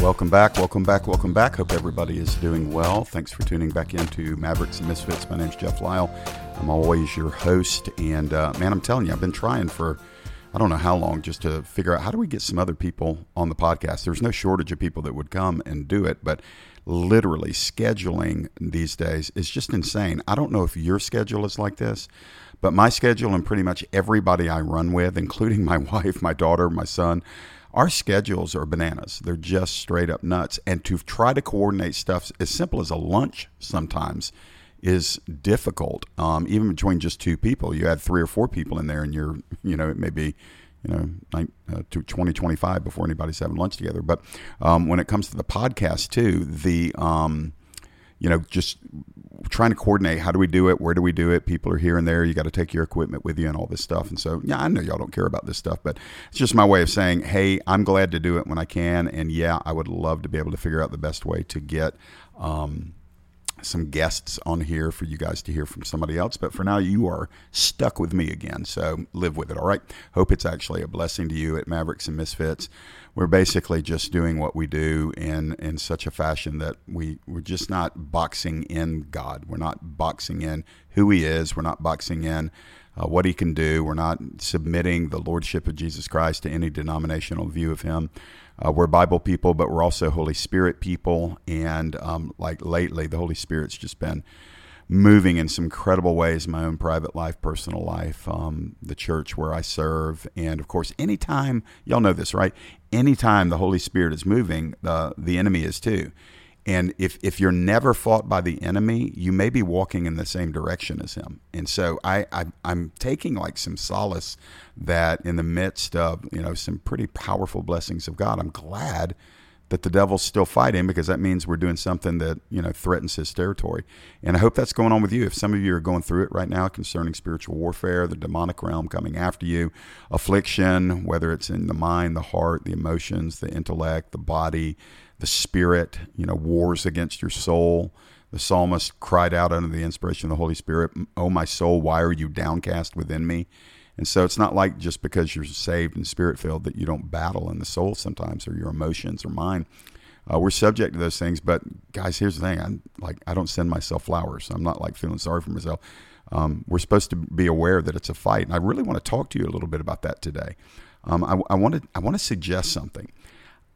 Welcome back, welcome back, welcome back. Hope everybody is doing well. Thanks for tuning back into Mavericks and Misfits. My name's Jeff Lyle. I'm always your host. And uh, man, I'm telling you, I've been trying for I don't know how long just to figure out how do we get some other people on the podcast. There's no shortage of people that would come and do it, but literally scheduling these days is just insane. I don't know if your schedule is like this, but my schedule and pretty much everybody I run with, including my wife, my daughter, my son, our schedules are bananas. They're just straight up nuts. And to try to coordinate stuff as simple as a lunch sometimes is difficult. Um, even between just two people, you add three or four people in there, and you're, you know, it may be, you know, like, uh, to 20, 25 before anybody's having lunch together. But um, when it comes to the podcast, too, the, um, you know, just trying to coordinate how do we do it, where do we do it. People are here and there. You got to take your equipment with you and all this stuff. And so, yeah, I know y'all don't care about this stuff, but it's just my way of saying, hey, I'm glad to do it when I can. And yeah, I would love to be able to figure out the best way to get. Um, some guests on here for you guys to hear from somebody else. But for now, you are stuck with me again. So live with it. All right. Hope it's actually a blessing to you at Mavericks and Misfits. We're basically just doing what we do in, in such a fashion that we, we're just not boxing in God. We're not boxing in who He is. We're not boxing in uh, what He can do. We're not submitting the Lordship of Jesus Christ to any denominational view of Him. Uh, we're Bible people, but we're also Holy Spirit people. And um, like lately, the Holy Spirit's just been moving in some incredible ways in my own private life, personal life, um, the church where I serve. And of course, anytime, y'all know this, right? Anytime the Holy Spirit is moving, uh, the enemy is too. And if, if you're never fought by the enemy, you may be walking in the same direction as him. And so I, I I'm taking like some solace that in the midst of you know some pretty powerful blessings of God, I'm glad that the devil's still fighting because that means we're doing something that you know threatens his territory. And I hope that's going on with you. If some of you are going through it right now concerning spiritual warfare, the demonic realm coming after you, affliction, whether it's in the mind, the heart, the emotions, the intellect, the body the spirit, you know, wars against your soul. The psalmist cried out under the inspiration of the Holy Spirit, Oh, my soul, why are you downcast within me? And so it's not like just because you're saved and spirit filled that you don't battle in the soul sometimes or your emotions or mind. Uh, we're subject to those things, but guys, here's the thing: I'm like I don't send myself flowers. I'm not like feeling sorry for myself. Um, we're supposed to be aware that it's a fight, and I really want to talk to you a little bit about that today. Um, I, I want to I want to suggest something.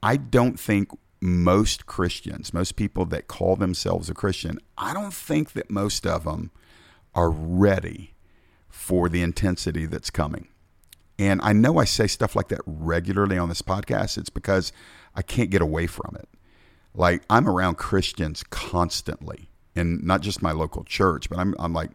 I don't think most Christians, most people that call themselves a Christian, I don't think that most of them are ready for the intensity that's coming. And I know I say stuff like that regularly on this podcast. It's because I can't get away from it. Like I'm around Christians constantly, and not just my local church, but I'm, I'm like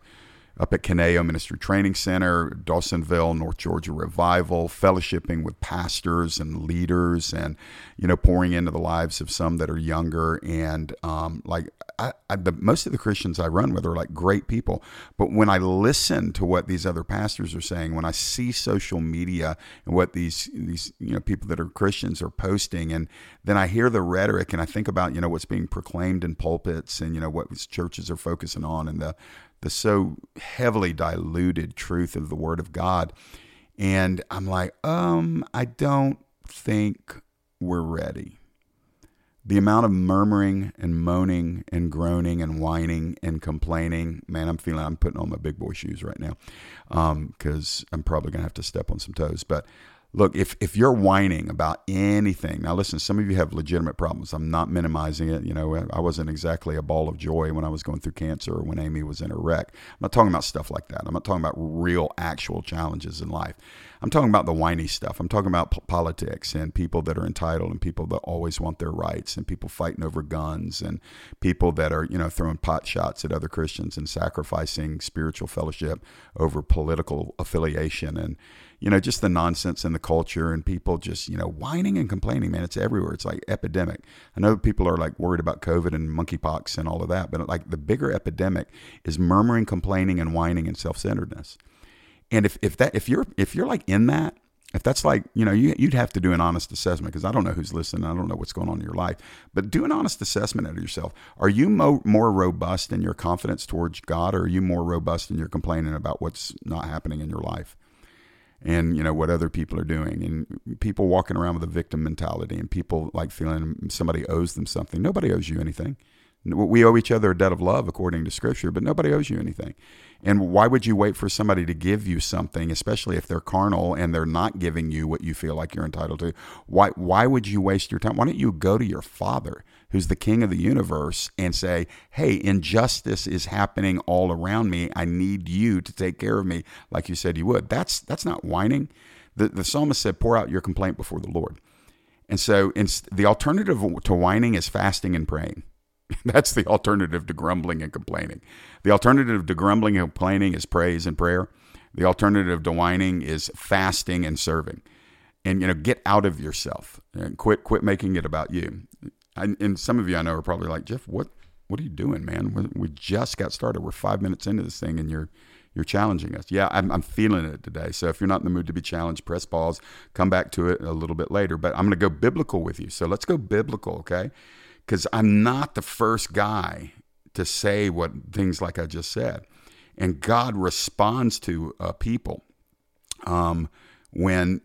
up at Caneo Ministry Training Center, Dawsonville, North Georgia Revival, fellowshipping with pastors and leaders, and you know, pouring into the lives of some that are younger. And um, like, I, I, the, most of the Christians I run with are like great people. But when I listen to what these other pastors are saying, when I see social media and what these these you know people that are Christians are posting, and then I hear the rhetoric, and I think about you know what's being proclaimed in pulpits, and you know what churches are focusing on, and the the so heavily diluted truth of the Word of God. And I'm like, um, I don't think we're ready. The amount of murmuring and moaning and groaning and whining and complaining, man, I'm feeling I'm putting on my big boy shoes right now Um, because I'm probably going to have to step on some toes. But look, if, if you're whining about anything, now listen, some of you have legitimate problems. I'm not minimizing it. You know, I wasn't exactly a ball of joy when I was going through cancer or when Amy was in a wreck. I'm not talking about stuff like that. I'm not talking about real, actual challenges in life. I'm talking about the whiny stuff. I'm talking about p- politics and people that are entitled and people that always want their rights and people fighting over guns and people that are, you know, throwing pot shots at other Christians and sacrificing spiritual fellowship over political affiliation and, you know, just the nonsense in the culture and people just, you know, whining and complaining, man. It's everywhere. It's like epidemic. I know people are like worried about COVID and monkeypox and all of that, but like the bigger epidemic is murmuring, complaining, and whining and self centeredness. And if, if that if you're if you're like in that, if that's like you know you, you'd have to do an honest assessment because i don't know who's listening i don't know what's going on in your life but do an honest assessment of yourself are you mo- more robust in your confidence towards god or are you more robust in your complaining about what's not happening in your life and you know what other people are doing and people walking around with a victim mentality and people like feeling somebody owes them something. Nobody owes you anything. We owe each other a debt of love according to scripture but nobody owes you anything. And why would you wait for somebody to give you something especially if they're carnal and they're not giving you what you feel like you're entitled to? Why why would you waste your time? Why don't you go to your father who's the king of the universe, and say, Hey, injustice is happening all around me. I need you to take care of me like you said you would. That's that's not whining. The, the psalmist said, Pour out your complaint before the Lord. And so the alternative to whining is fasting and praying. That's the alternative to grumbling and complaining. The alternative to grumbling and complaining is praise and prayer. The alternative to whining is fasting and serving. And you know, get out of yourself and quit quit making it about you. And, some of you I know are probably like, Jeff, what what are you doing, man? We just got started. We're five minutes into this thing, and you're you're challenging us. Yeah, I'm, I'm feeling it today. So if you're not in the mood to be challenged, press pause. Come back to it a little bit later. But I'm going to go biblical with you. So let's go biblical, okay? Because I'm not the first guy to say what things like I just said, and God responds to uh, people um, when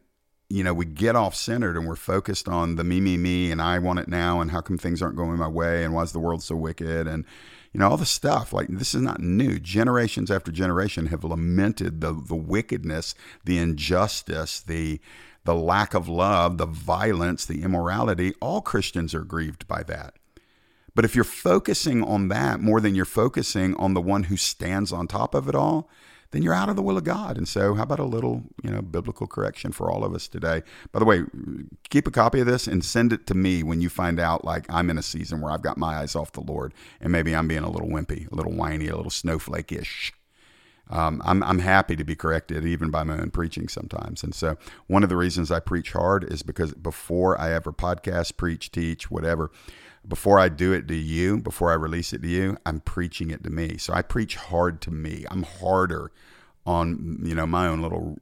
you know, we get off centered and we're focused on the me, me, me, and I want it now, and how come things aren't going my way, and why is the world so wicked, and you know all the stuff. Like this is not new. Generations after generation have lamented the the wickedness, the injustice, the the lack of love, the violence, the immorality. All Christians are grieved by that. But if you're focusing on that more than you're focusing on the one who stands on top of it all, then you're out of the will of God. And so, how about a little, you know, biblical correction for all of us today? By the way, keep a copy of this and send it to me when you find out, like, I'm in a season where I've got my eyes off the Lord and maybe I'm being a little wimpy, a little whiny, a little snowflake ish. Um, I'm, I'm happy to be corrected even by my own preaching sometimes. And so, one of the reasons I preach hard is because before I ever podcast, preach, teach, whatever, before I do it to you, before I release it to you, I'm preaching it to me. So I preach hard to me. I'm harder on you know my own little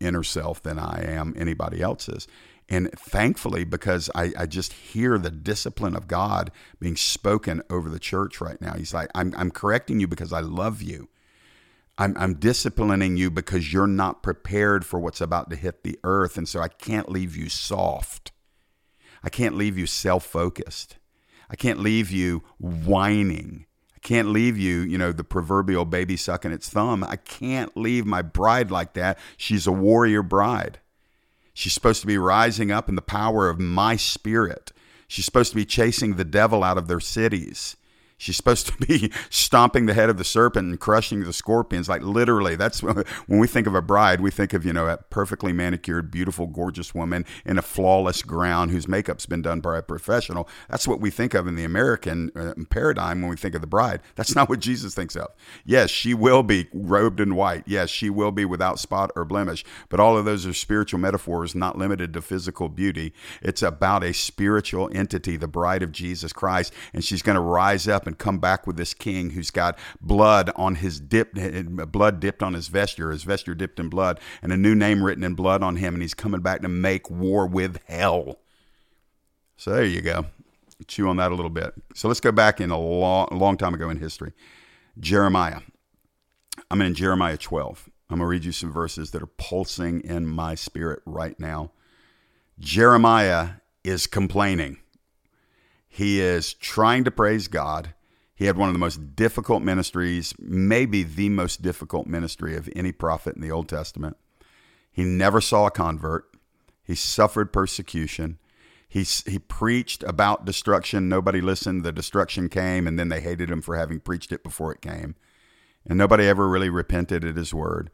inner self than I am anybody else's. And thankfully, because I, I just hear the discipline of God being spoken over the church right now. He's like, I'm, I'm correcting you because I love you. I'm, I'm disciplining you because you're not prepared for what's about to hit the earth. And so I can't leave you soft. I can't leave you self focused. I can't leave you whining. I can't leave you, you know, the proverbial baby sucking its thumb. I can't leave my bride like that. She's a warrior bride. She's supposed to be rising up in the power of my spirit. She's supposed to be chasing the devil out of their cities. She's supposed to be stomping the head of the serpent and crushing the scorpions. Like literally, that's when we think of a bride, we think of, you know, a perfectly manicured, beautiful, gorgeous woman in a flawless gown whose makeup's been done by a professional. That's what we think of in the American uh, paradigm when we think of the bride. That's not what Jesus thinks of. Yes, she will be robed in white. Yes, she will be without spot or blemish. But all of those are spiritual metaphors, not limited to physical beauty. It's about a spiritual entity, the bride of Jesus Christ. And she's going to rise up and come back with this king who's got blood on his dip, blood dipped on his vesture, his vesture dipped in blood, and a new name written in blood on him, and he's coming back to make war with hell. So there you go. Chew on that a little bit. So let's go back in a long, long time ago in history. Jeremiah. I'm in Jeremiah 12. I'm going to read you some verses that are pulsing in my spirit right now. Jeremiah is complaining. He is trying to praise God. He had one of the most difficult ministries, maybe the most difficult ministry of any prophet in the Old Testament. He never saw a convert. He suffered persecution. He, he preached about destruction. Nobody listened. The destruction came, and then they hated him for having preached it before it came. And nobody ever really repented at his word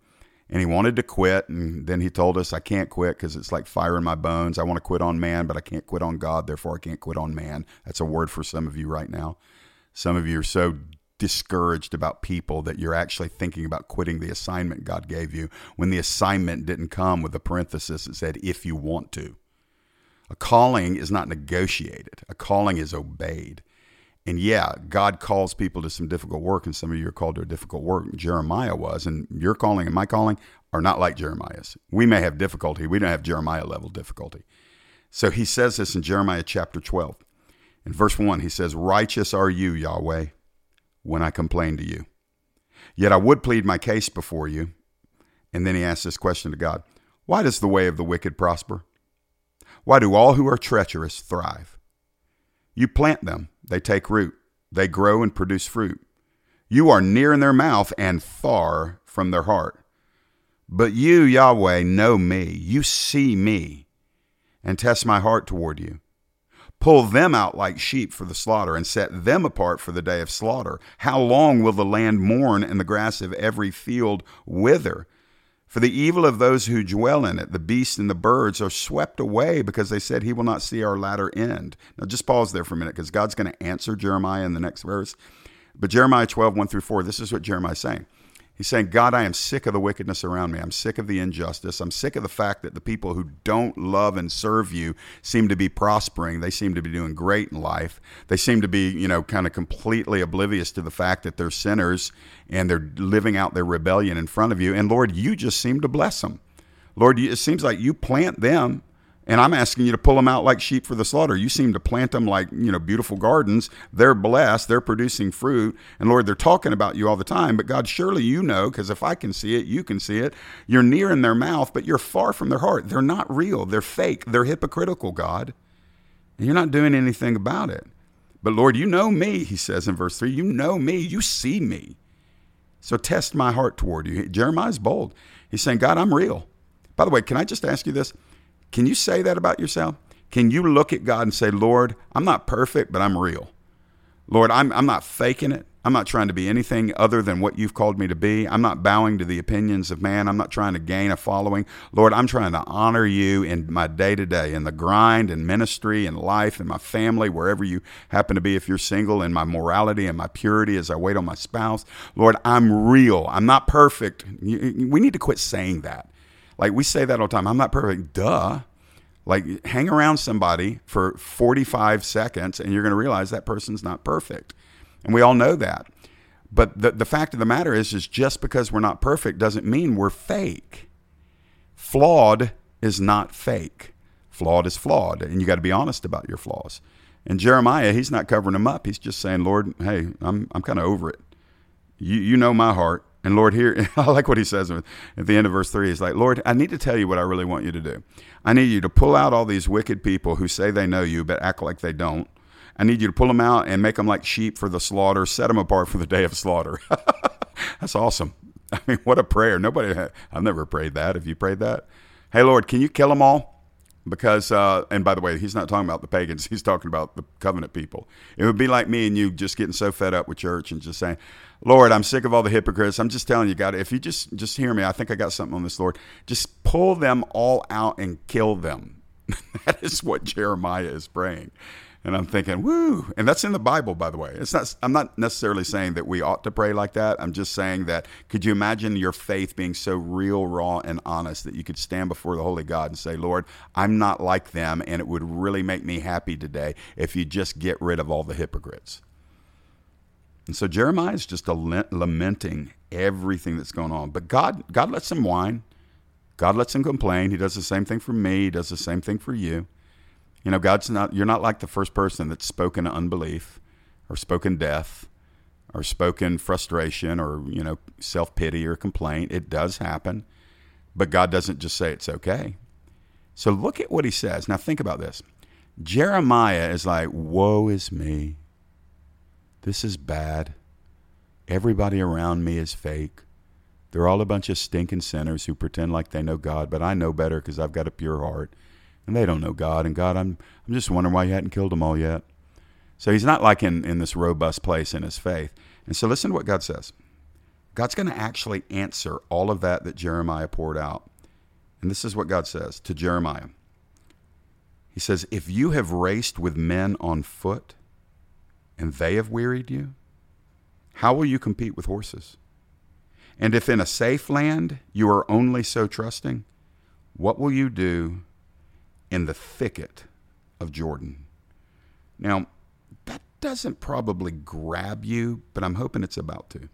and he wanted to quit. And then he told us, I can't quit because it's like fire in my bones. I want to quit on man, but I can't quit on God. Therefore, I can't quit on man. That's a word for some of you right now. Some of you are so discouraged about people that you're actually thinking about quitting the assignment God gave you when the assignment didn't come with a parenthesis that said, if you want to. A calling is not negotiated, a calling is obeyed. And yeah, God calls people to some difficult work, and some of you are called to a difficult work. Jeremiah was, and your calling and my calling are not like Jeremiah's. We may have difficulty, we don't have Jeremiah level difficulty. So he says this in Jeremiah chapter 12. In verse 1, he says, Righteous are you, Yahweh, when I complain to you. Yet I would plead my case before you. And then he asks this question to God Why does the way of the wicked prosper? Why do all who are treacherous thrive? You plant them, they take root, they grow and produce fruit. You are near in their mouth and far from their heart. But you, Yahweh, know me. You see me and test my heart toward you. Pull them out like sheep for the slaughter and set them apart for the day of slaughter. How long will the land mourn and the grass of every field wither? For the evil of those who dwell in it, the beasts and the birds, are swept away because they said, He will not see our latter end. Now, just pause there for a minute because God's going to answer Jeremiah in the next verse. But Jeremiah 12, 1 through 4, this is what Jeremiah is saying. He's saying, God, I am sick of the wickedness around me. I'm sick of the injustice. I'm sick of the fact that the people who don't love and serve you seem to be prospering. They seem to be doing great in life. They seem to be, you know, kind of completely oblivious to the fact that they're sinners and they're living out their rebellion in front of you. And Lord, you just seem to bless them. Lord, it seems like you plant them and I'm asking you to pull them out like sheep for the slaughter. You seem to plant them like, you know, beautiful gardens. They're blessed. They're producing fruit. And Lord, they're talking about you all the time. But God, surely you know, because if I can see it, you can see it. You're near in their mouth, but you're far from their heart. They're not real. They're fake. They're hypocritical, God. And you're not doing anything about it. But Lord, you know me, he says in verse 3. You know me. You see me. So test my heart toward you. Jeremiah's bold. He's saying, God, I'm real. By the way, can I just ask you this? Can you say that about yourself? Can you look at God and say, Lord, I'm not perfect, but I'm real? Lord, I'm, I'm not faking it. I'm not trying to be anything other than what you've called me to be. I'm not bowing to the opinions of man. I'm not trying to gain a following. Lord, I'm trying to honor you in my day to day, in the grind and ministry and life and my family, wherever you happen to be, if you're single, in my morality and my purity as I wait on my spouse. Lord, I'm real. I'm not perfect. We need to quit saying that. Like we say that all the time. I'm not perfect. Duh. Like hang around somebody for 45 seconds and you're going to realize that person's not perfect. And we all know that. But the, the fact of the matter is, is just because we're not perfect doesn't mean we're fake. Flawed is not fake. Flawed is flawed. And you got to be honest about your flaws. And Jeremiah, he's not covering them up. He's just saying, Lord, hey, I'm, I'm kind of over it. You, you know my heart. And Lord, here, I like what he says at the end of verse 3. He's like, Lord, I need to tell you what I really want you to do. I need you to pull out all these wicked people who say they know you, but act like they don't. I need you to pull them out and make them like sheep for the slaughter, set them apart for the day of slaughter. That's awesome. I mean, what a prayer. Nobody, I've never prayed that. Have you prayed that? Hey, Lord, can you kill them all? Because uh, and by the way he's not talking about the pagans he's talking about the covenant people. It would be like me and you just getting so fed up with church and just saying lord i'm sick of all the hypocrites. I'm just telling you god if you just just hear me i think i got something on this lord. Just pull them all out and kill them. That is what jeremiah is praying and I'm thinking, woo. And that's in the Bible, by the way. It's not, I'm not necessarily saying that we ought to pray like that. I'm just saying that could you imagine your faith being so real, raw, and honest that you could stand before the Holy God and say, Lord, I'm not like them, and it would really make me happy today if you just get rid of all the hypocrites. And so Jeremiah is just lamenting everything that's going on. But God, God lets him whine. God lets him complain. He does the same thing for me. He does the same thing for you. You know, God's not, you're not like the first person that's spoken unbelief or spoken death or spoken frustration or, you know, self pity or complaint. It does happen, but God doesn't just say it's okay. So look at what he says. Now think about this. Jeremiah is like, Woe is me. This is bad. Everybody around me is fake. They're all a bunch of stinking sinners who pretend like they know God, but I know better because I've got a pure heart and they don't know God. And God, I'm I'm just wondering why you hadn't killed them all yet. So he's not like in, in this robust place in his faith. And so listen to what God says. God's going to actually answer all of that that Jeremiah poured out. And this is what God says to Jeremiah. He says, If you have raced with men on foot and they have wearied you, how will you compete with horses? And if in a safe land you are only so trusting, what will you do in the thicket of Jordan. Now, that doesn't probably grab you, but I'm hoping it's about to.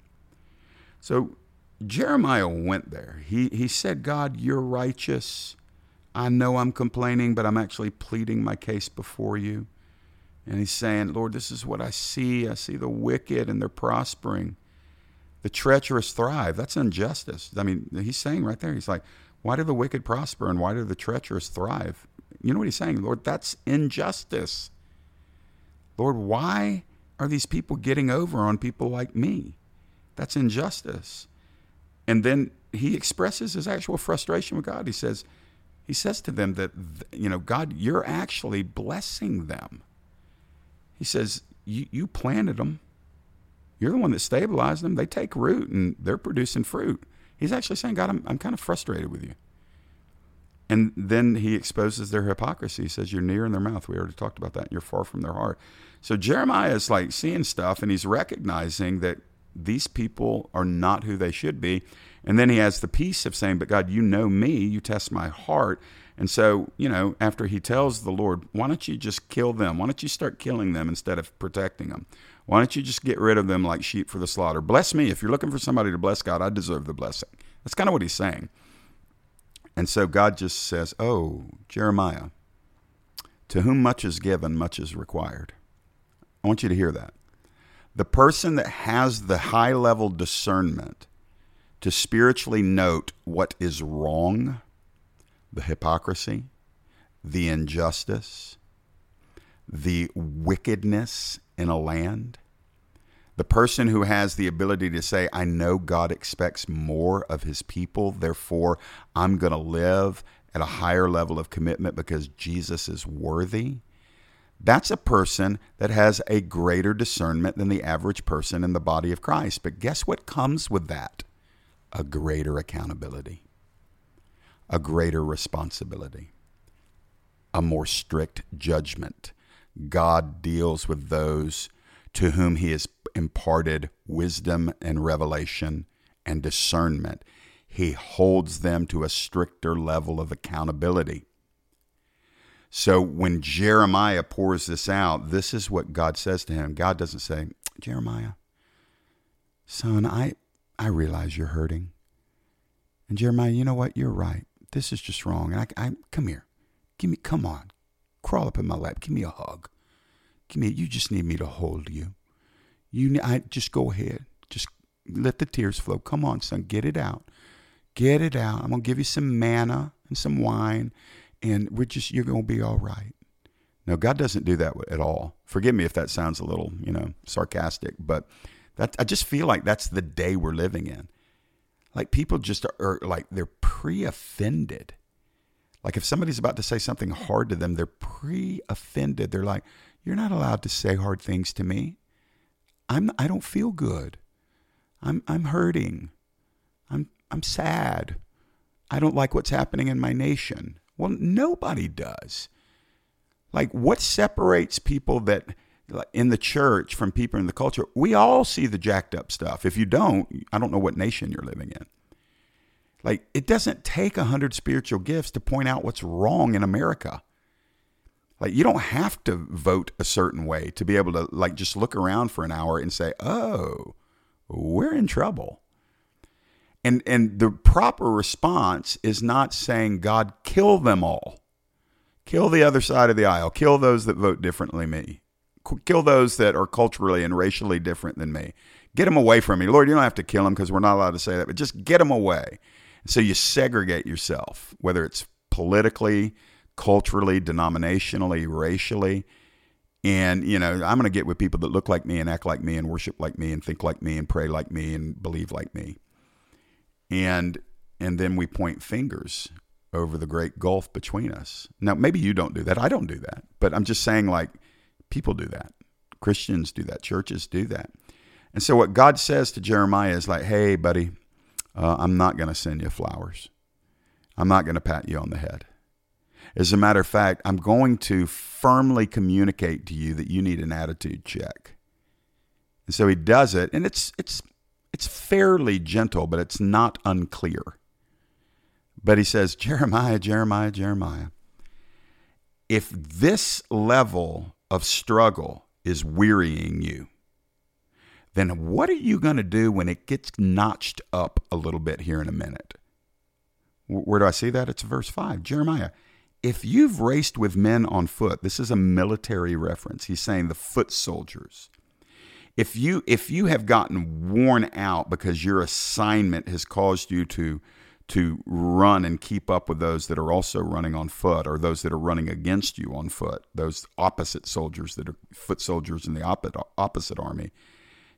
So Jeremiah went there. He, he said, God, you're righteous. I know I'm complaining, but I'm actually pleading my case before you. And he's saying, Lord, this is what I see. I see the wicked and they're prospering. The treacherous thrive. That's injustice. I mean, he's saying right there, he's like, Why do the wicked prosper and why do the treacherous thrive? You know what he's saying, Lord? That's injustice. Lord, why are these people getting over on people like me? That's injustice. And then he expresses his actual frustration with God. He says, he says to them that, you know, God, you're actually blessing them. He says, you, you planted them. You're the one that stabilized them. They take root and they're producing fruit. He's actually saying, God, I'm, I'm kind of frustrated with you. And then he exposes their hypocrisy. He says, You're near in their mouth. We already talked about that. You're far from their heart. So Jeremiah is like seeing stuff and he's recognizing that these people are not who they should be. And then he has the peace of saying, But God, you know me, you test my heart. And so, you know, after he tells the Lord, Why don't you just kill them? Why don't you start killing them instead of protecting them? Why don't you just get rid of them like sheep for the slaughter? Bless me. If you're looking for somebody to bless God, I deserve the blessing. That's kind of what he's saying. And so God just says, Oh, Jeremiah, to whom much is given, much is required. I want you to hear that. The person that has the high level discernment to spiritually note what is wrong, the hypocrisy, the injustice, the wickedness in a land, the person who has the ability to say, I know God expects more of his people, therefore I'm going to live at a higher level of commitment because Jesus is worthy. That's a person that has a greater discernment than the average person in the body of Christ. But guess what comes with that? A greater accountability, a greater responsibility, a more strict judgment. God deals with those to whom he has imparted wisdom and revelation and discernment. He holds them to a stricter level of accountability. So when Jeremiah pours this out, this is what God says to him. God doesn't say, Jeremiah, son, I, I realize you're hurting. And Jeremiah, you know what? You're right. This is just wrong. And I, I come here. Give me, come on. Crawl up in my lap. Give me a hug. Give me, you just need me to hold you. You, I just go ahead. Just let the tears flow. Come on, son. Get it out. Get it out. I'm going to give you some manna and some wine and we're just you're going to be all right. No, God doesn't do that at all. Forgive me if that sounds a little, you know, sarcastic, but that I just feel like that's the day we're living in. Like people just are, are like they're pre-offended. Like if somebody's about to say something hard to them, they're pre-offended. They're like, "You're not allowed to say hard things to me. I'm I don't feel good. I'm I'm hurting. I'm I'm sad. I don't like what's happening in my nation. Well, nobody does. Like, what separates people that in the church from people in the culture? We all see the jacked up stuff. If you don't, I don't know what nation you're living in. Like, it doesn't take a hundred spiritual gifts to point out what's wrong in America. Like, you don't have to vote a certain way to be able to, like, just look around for an hour and say, oh, we're in trouble. And, and the proper response is not saying, God, kill them all. Kill the other side of the aisle. Kill those that vote differently me. Kill those that are culturally and racially different than me. Get them away from me. Lord, you don't have to kill them because we're not allowed to say that, but just get them away. So you segregate yourself, whether it's politically, culturally, denominationally, racially. And, you know, I'm going to get with people that look like me and act like me and worship like me and think like me and pray like me and believe like me and and then we point fingers over the great gulf between us. Now, maybe you don't do that. I don't do that. But I'm just saying, like, people do that. Christians do that. Churches do that. And so, what God says to Jeremiah is like, hey, buddy, uh, I'm not going to send you flowers. I'm not going to pat you on the head. As a matter of fact, I'm going to firmly communicate to you that you need an attitude check. And so he does it, and it's it's it's fairly gentle, but it's not unclear. But he says, Jeremiah, Jeremiah, Jeremiah, if this level of struggle is wearying you, then what are you going to do when it gets notched up a little bit here in a minute? Where do I see that? It's verse 5. Jeremiah, if you've raced with men on foot, this is a military reference. He's saying the foot soldiers if you if you have gotten worn out because your assignment has caused you to to run and keep up with those that are also running on foot or those that are running against you on foot, those opposite soldiers that are foot soldiers in the opposite army.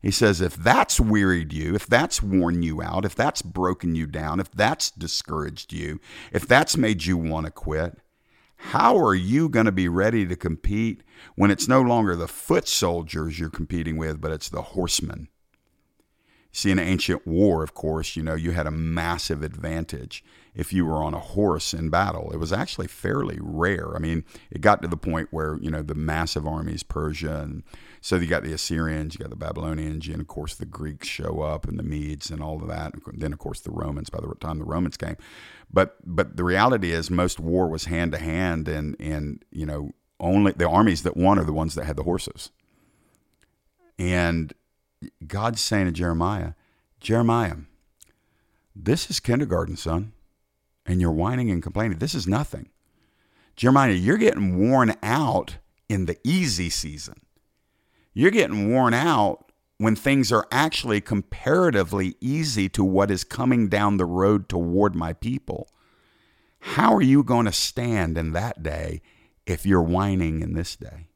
He says, if that's wearied you, if that's worn you out, if that's broken you down, if that's discouraged you, if that's made you want to quit, how are you going to be ready to compete when it's no longer the foot soldiers you're competing with, but it's the horsemen? See, in ancient war, of course, you know, you had a massive advantage if you were on a horse in battle. It was actually fairly rare. I mean, it got to the point where, you know, the massive armies, Persia, and so you got the Assyrians, you got the Babylonians, and of course the Greeks show up and the Medes and all of that. And then, of course, the Romans by the time the Romans came. But but the reality is most war was hand to hand and and, you know, only the armies that won are the ones that had the horses. And God's saying to Jeremiah, Jeremiah, this is kindergarten, son, and you're whining and complaining. This is nothing. Jeremiah, you're getting worn out in the easy season. You're getting worn out when things are actually comparatively easy to what is coming down the road toward my people. How are you going to stand in that day if you're whining in this day?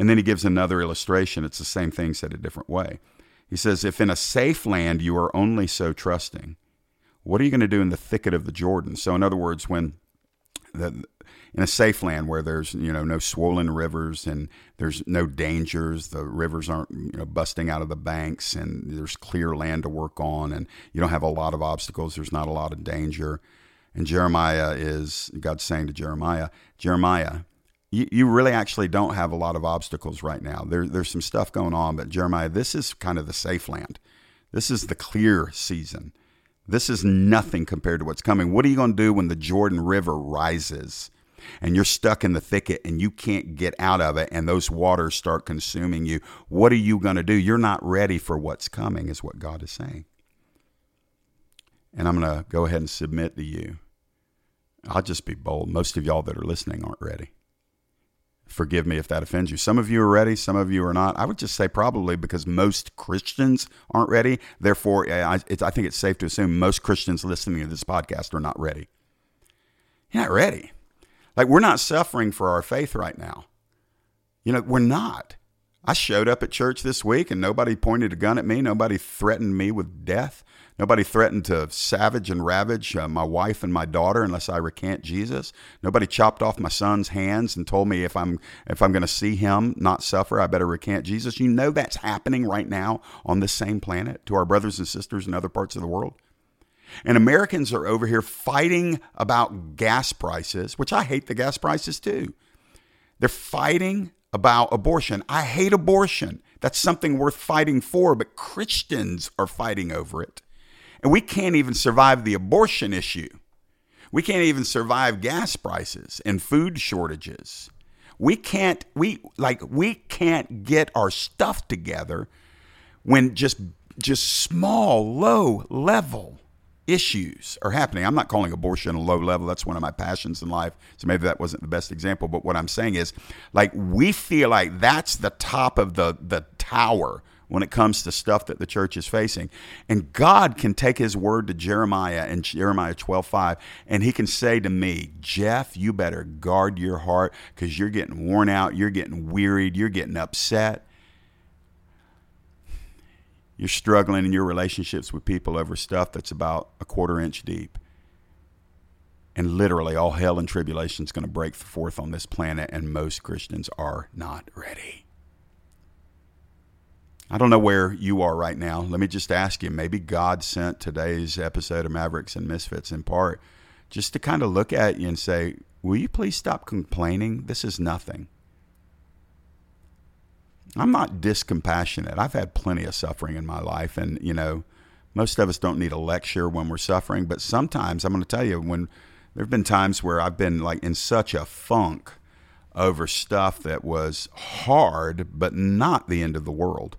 And then he gives another illustration. It's the same thing said a different way. He says, If in a safe land you are only so trusting, what are you going to do in the thicket of the Jordan? So, in other words, when the, in a safe land where there's you know no swollen rivers and there's no dangers, the rivers aren't you know busting out of the banks, and there's clear land to work on, and you don't have a lot of obstacles. There's not a lot of danger. And Jeremiah is God's saying to Jeremiah, Jeremiah, you, you really actually don't have a lot of obstacles right now. There, there's some stuff going on, but Jeremiah, this is kind of the safe land. This is the clear season. This is nothing compared to what's coming. What are you going to do when the Jordan River rises and you're stuck in the thicket and you can't get out of it and those waters start consuming you? What are you going to do? You're not ready for what's coming, is what God is saying. And I'm going to go ahead and submit to you. I'll just be bold. Most of y'all that are listening aren't ready. Forgive me if that offends you. Some of you are ready, some of you are not. I would just say probably because most Christians aren't ready. Therefore, I, I think it's safe to assume most Christians listening to this podcast are not ready. You're not ready. Like, we're not suffering for our faith right now. You know, we're not. I showed up at church this week and nobody pointed a gun at me. Nobody threatened me with death. Nobody threatened to savage and ravage uh, my wife and my daughter unless I recant Jesus. Nobody chopped off my son's hands and told me if I'm if I'm going to see him not suffer, I better recant Jesus. You know that's happening right now on this same planet to our brothers and sisters in other parts of the world. And Americans are over here fighting about gas prices, which I hate the gas prices too. They're fighting about abortion. I hate abortion. That's something worth fighting for, but Christians are fighting over it. And we can't even survive the abortion issue. We can't even survive gas prices and food shortages. We can't we like we can't get our stuff together when just just small low level issues are happening. I'm not calling abortion a low level. That's one of my passions in life. So maybe that wasn't the best example, but what I'm saying is like we feel like that's the top of the the tower when it comes to stuff that the church is facing. And God can take his word to Jeremiah in Jeremiah 12 5, and he can say to me, Jeff, you better guard your heart because you're getting worn out, you're getting wearied, you're getting upset. You're struggling in your relationships with people over stuff that's about a quarter inch deep. And literally, all hell and tribulation is going to break forth on this planet, and most Christians are not ready. I don't know where you are right now. Let me just ask you maybe God sent today's episode of Mavericks and Misfits in part just to kind of look at you and say, Will you please stop complaining? This is nothing. I'm not discompassionate. I've had plenty of suffering in my life. And, you know, most of us don't need a lecture when we're suffering. But sometimes, I'm going to tell you, when there have been times where I've been like in such a funk over stuff that was hard, but not the end of the world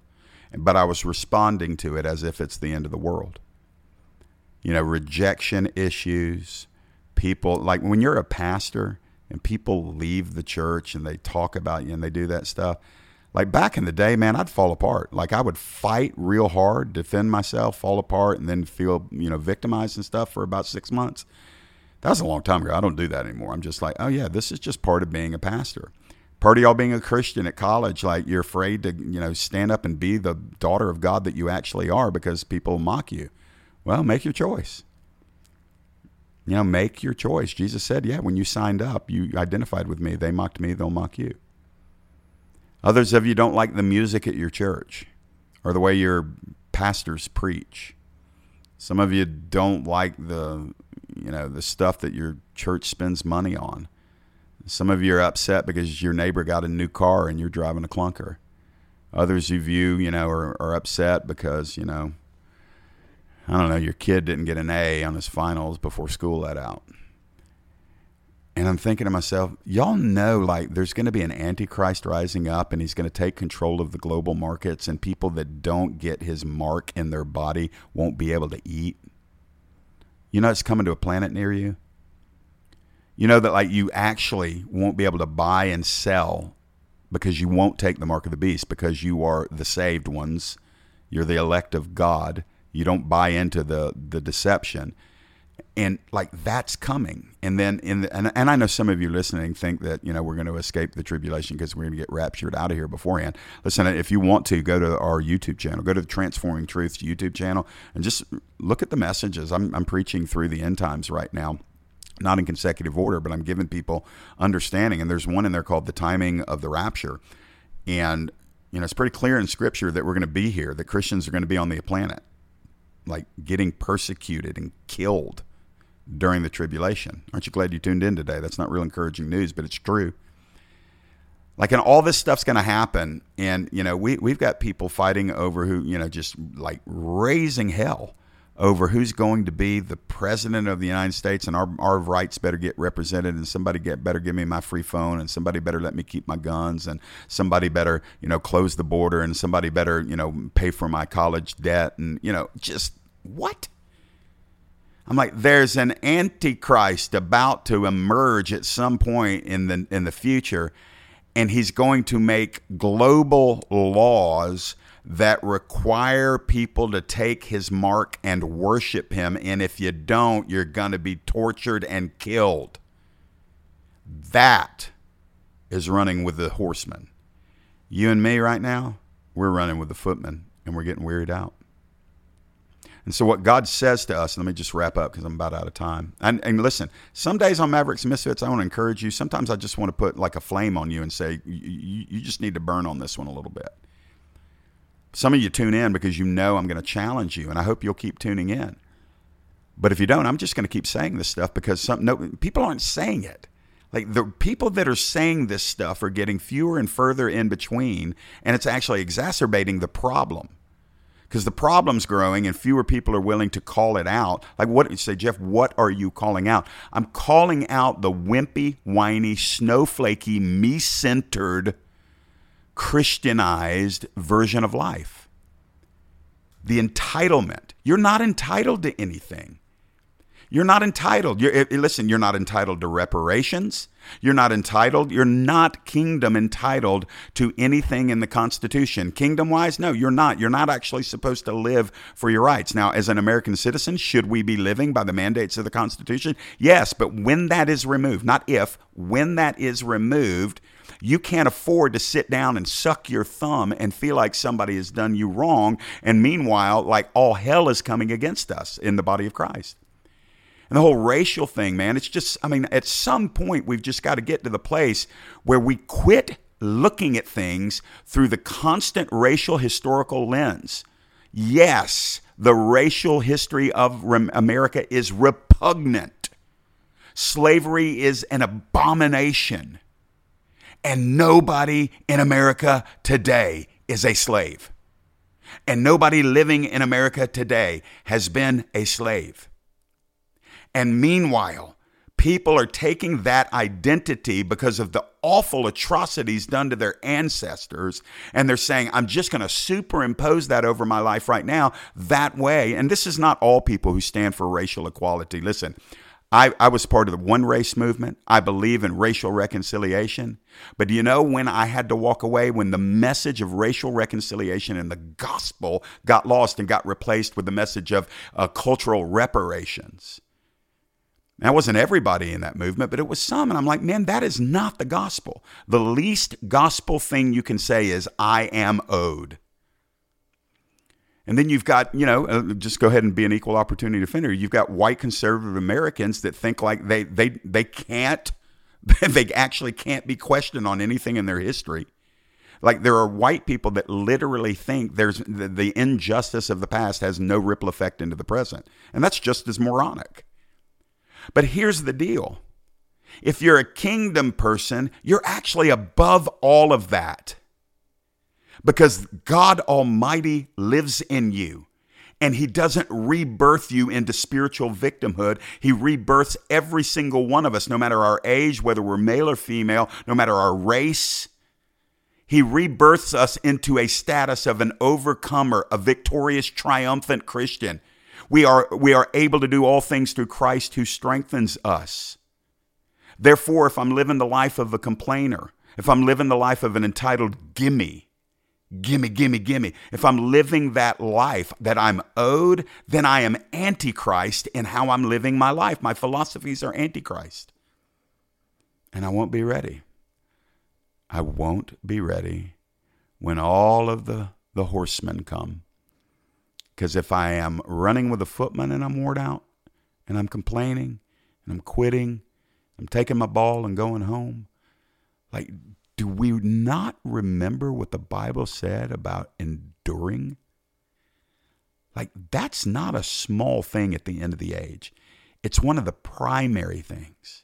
but I was responding to it as if it's the end of the world. You know, rejection issues, people like when you're a pastor and people leave the church and they talk about you and they do that stuff. Like back in the day, man, I'd fall apart. Like I would fight real hard, defend myself, fall apart, and then feel, you know, victimized and stuff for about six months. That was a long time ago. I don't do that anymore. I'm just like, oh yeah, this is just part of being a pastor. Part of y'all being a Christian at college, like you're afraid to, you know, stand up and be the daughter of God that you actually are because people mock you. Well, make your choice. You know, make your choice. Jesus said, yeah, when you signed up, you identified with me. They mocked me, they'll mock you. Others of you don't like the music at your church or the way your pastors preach. Some of you don't like the you know the stuff that your church spends money on. Some of you are upset because your neighbor got a new car and you're driving a clunker. Others of you, you know, are, are upset because you know I don't know your kid didn't get an A on his finals before school let out. And I'm thinking to myself, y'all know like there's going to be an antichrist rising up and he's going to take control of the global markets and people that don't get his mark in their body won't be able to eat. You know it's coming to a planet near you. You know that like you actually won't be able to buy and sell because you won't take the mark of the beast because you are the saved ones. You're the elect of God. You don't buy into the the deception and like that's coming. And then in the, and, and i know some of you listening think that you know we're going to escape the tribulation because we're going to get raptured out of here beforehand. Listen if you want to go to our youtube channel. Go to the transforming truths youtube channel and just look at the messages. I'm, I'm preaching through the end times right now not in consecutive order but i'm giving people understanding. And there's one in there called the timing of the rapture. And you know it's pretty clear in scripture that we're going to be here that christians are going to be on the planet like getting persecuted and killed during the tribulation. Aren't you glad you tuned in today? That's not real encouraging news, but it's true. Like, and all this stuff's going to happen. And, you know, we, we've got people fighting over who, you know, just like raising hell over who's going to be the president of the United States and our, our rights better get represented and somebody get better give me my free phone and somebody better let me keep my guns and somebody better, you know, close the border and somebody better, you know, pay for my college debt and, you know, just what? I'm like, there's an antichrist about to emerge at some point in the in the future, and he's going to make global laws that require people to take his mark and worship him. And if you don't, you're going to be tortured and killed. That is running with the horsemen. You and me right now, we're running with the footmen, and we're getting wearied out. And so, what God says to us, let me just wrap up because I'm about out of time. And, and, listen, some days on Mavericks Misfits, I want to encourage you. Sometimes I just want to put like a flame on you and say, you, you just need to burn on this one a little bit. Some of you tune in because you know I'm going to challenge you, and I hope you'll keep tuning in. But if you don't, I'm just going to keep saying this stuff because some no, people aren't saying it. Like the people that are saying this stuff are getting fewer and further in between, and it's actually exacerbating the problem because the problem's growing and fewer people are willing to call it out. Like what you say, Jeff, what are you calling out? I'm calling out the wimpy, whiny, snowflakey, me centered, Christianized version of life. The entitlement. You're not entitled to anything. You're not entitled. You're, eh, listen, you're not entitled to reparations. You're not entitled. You're not kingdom entitled to anything in the Constitution. Kingdom wise, no, you're not. You're not actually supposed to live for your rights. Now, as an American citizen, should we be living by the mandates of the Constitution? Yes, but when that is removed, not if, when that is removed, you can't afford to sit down and suck your thumb and feel like somebody has done you wrong. And meanwhile, like all hell is coming against us in the body of Christ. And the whole racial thing, man, it's just, I mean, at some point, we've just got to get to the place where we quit looking at things through the constant racial historical lens. Yes, the racial history of America is repugnant. Slavery is an abomination. And nobody in America today is a slave. And nobody living in America today has been a slave. And meanwhile, people are taking that identity because of the awful atrocities done to their ancestors. And they're saying, I'm just going to superimpose that over my life right now that way. And this is not all people who stand for racial equality. Listen, I, I was part of the one race movement. I believe in racial reconciliation. But do you know when I had to walk away? When the message of racial reconciliation and the gospel got lost and got replaced with the message of uh, cultural reparations. That wasn't everybody in that movement, but it was some. And I'm like, man, that is not the gospel. The least gospel thing you can say is, I am owed. And then you've got, you know, uh, just go ahead and be an equal opportunity defender. You've got white conservative Americans that think like they they they can't they actually can't be questioned on anything in their history. Like there are white people that literally think there's the, the injustice of the past has no ripple effect into the present. And that's just as moronic. But here's the deal. If you're a kingdom person, you're actually above all of that because God Almighty lives in you. And he doesn't rebirth you into spiritual victimhood. He rebirths every single one of us, no matter our age, whether we're male or female, no matter our race. He rebirths us into a status of an overcomer, a victorious, triumphant Christian. We are, we are able to do all things through Christ who strengthens us. Therefore, if I'm living the life of a complainer, if I'm living the life of an entitled gimme, gimme, gimme, gimme. If I'm living that life that I'm owed, then I am antichrist in how I'm living my life. My philosophies are antichrist. And I won't be ready. I won't be ready when all of the, the horsemen come. Because if I am running with a footman and I'm worn out and I'm complaining and I'm quitting, I'm taking my ball and going home, like do we not remember what the Bible said about enduring? Like, that's not a small thing at the end of the age. It's one of the primary things.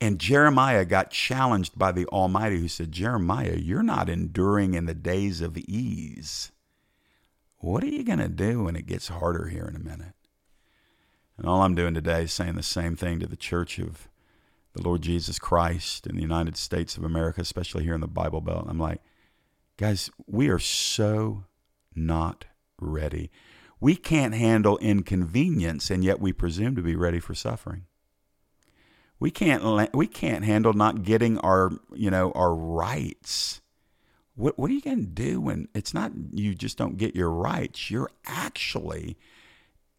And Jeremiah got challenged by the Almighty, who said, Jeremiah, you're not enduring in the days of ease. What are you going to do when it gets harder here in a minute? And all I'm doing today is saying the same thing to the church of the Lord Jesus Christ in the United States of America, especially here in the Bible Belt. I'm like, guys, we are so not ready. We can't handle inconvenience, and yet we presume to be ready for suffering. We can't we can't handle not getting our you know our rights. What what are you going to do when it's not you just don't get your rights? You're actually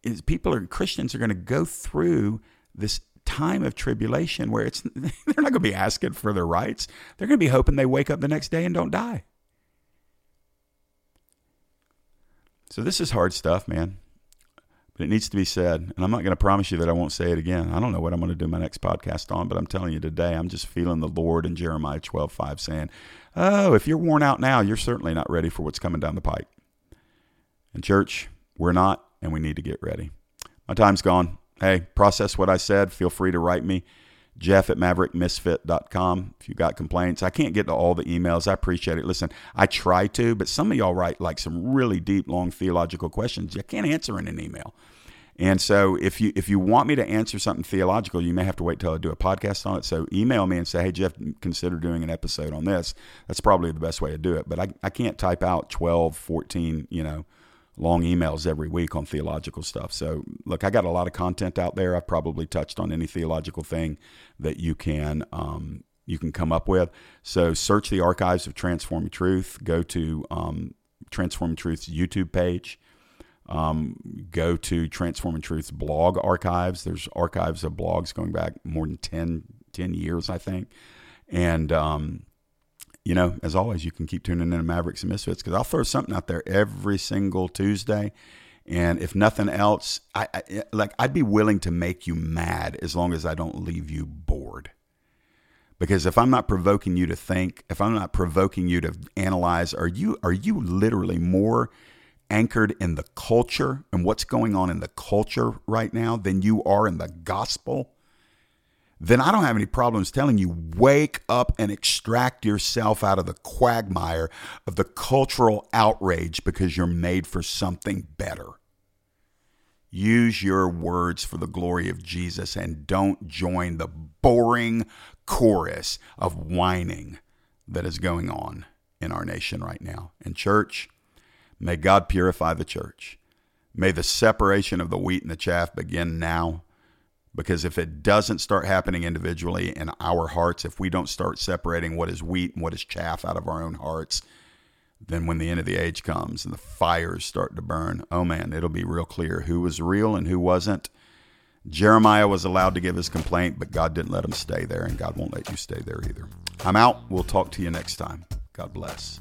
is people are Christians are going to go through this time of tribulation where it's they're not going to be asking for their rights. They're going to be hoping they wake up the next day and don't die. So this is hard stuff, man. But it needs to be said. And I'm not going to promise you that I won't say it again. I don't know what I'm going to do my next podcast on, but I'm telling you today, I'm just feeling the Lord in Jeremiah 12, 5 saying, Oh, if you're worn out now, you're certainly not ready for what's coming down the pike. And church, we're not, and we need to get ready. My time's gone hey, process what I said. Feel free to write me, Jeff at maverickmisfit.com. If you got complaints, I can't get to all the emails. I appreciate it. Listen, I try to, but some of y'all write like some really deep, long theological questions. You can't answer in an email. And so if you if you want me to answer something theological, you may have to wait till I do a podcast on it. So email me and say, hey Jeff, consider doing an episode on this. That's probably the best way to do it. But I, I can't type out 12, 14, you know, long emails every week on theological stuff. So, look, I got a lot of content out there. I've probably touched on any theological thing that you can um, you can come up with. So, search the archives of Transforming Truth. Go to um, Transforming Truth's YouTube page. Um, go to Transforming Truth's blog archives. There's archives of blogs going back more than 10, 10 years, I think. And um, you know, as always, you can keep tuning in to Mavericks and Misfits because I'll throw something out there every single Tuesday. And if nothing else, I, I, eh, like I'd be willing to make you mad as long as I don't leave you bored. Because if I'm not provoking you to think, if I'm not provoking you to analyze, are you are you literally more anchored in the culture and what's going on in the culture right now than you are in the gospel? Then I don't have any problems telling you wake up and extract yourself out of the quagmire of the cultural outrage because you're made for something better. Use your words for the glory of Jesus and don't join the boring chorus of whining that is going on in our nation right now. And, church, may God purify the church. May the separation of the wheat and the chaff begin now Because if it doesn't start happening individually in our hearts, if we don't start separating what is wheat and what is chaff out of our own hearts, then when the end of the age comes and the fires start to burn, oh man, it'll be real clear who was real and who wasn't. Jeremiah was allowed to give his complaint, but God didn't let him stay there, and God won't let you stay there either. I'm out. We'll talk to you next time. God bless.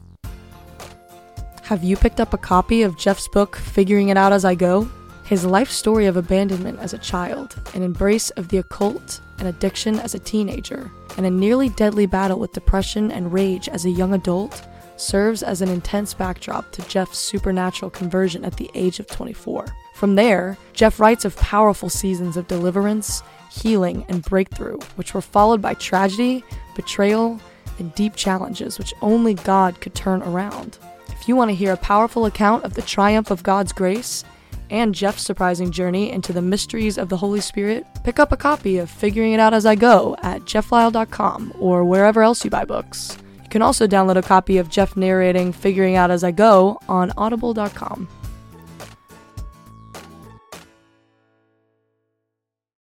Have you picked up a copy of Jeff's book, Figuring It Out As I Go? His life story of abandonment as a child, an embrace of the occult and addiction as a teenager, and a nearly deadly battle with depression and rage as a young adult serves as an intense backdrop to Jeff's supernatural conversion at the age of 24. From there, Jeff writes of powerful seasons of deliverance, healing, and breakthrough, which were followed by tragedy, betrayal, and deep challenges which only God could turn around. If you want to hear a powerful account of the triumph of God's grace and Jeff's surprising journey into the mysteries of the Holy Spirit, pick up a copy of Figuring It Out As I Go at jefflyle.com or wherever else you buy books. You can also download a copy of Jeff narrating Figuring Out As I Go on audible.com.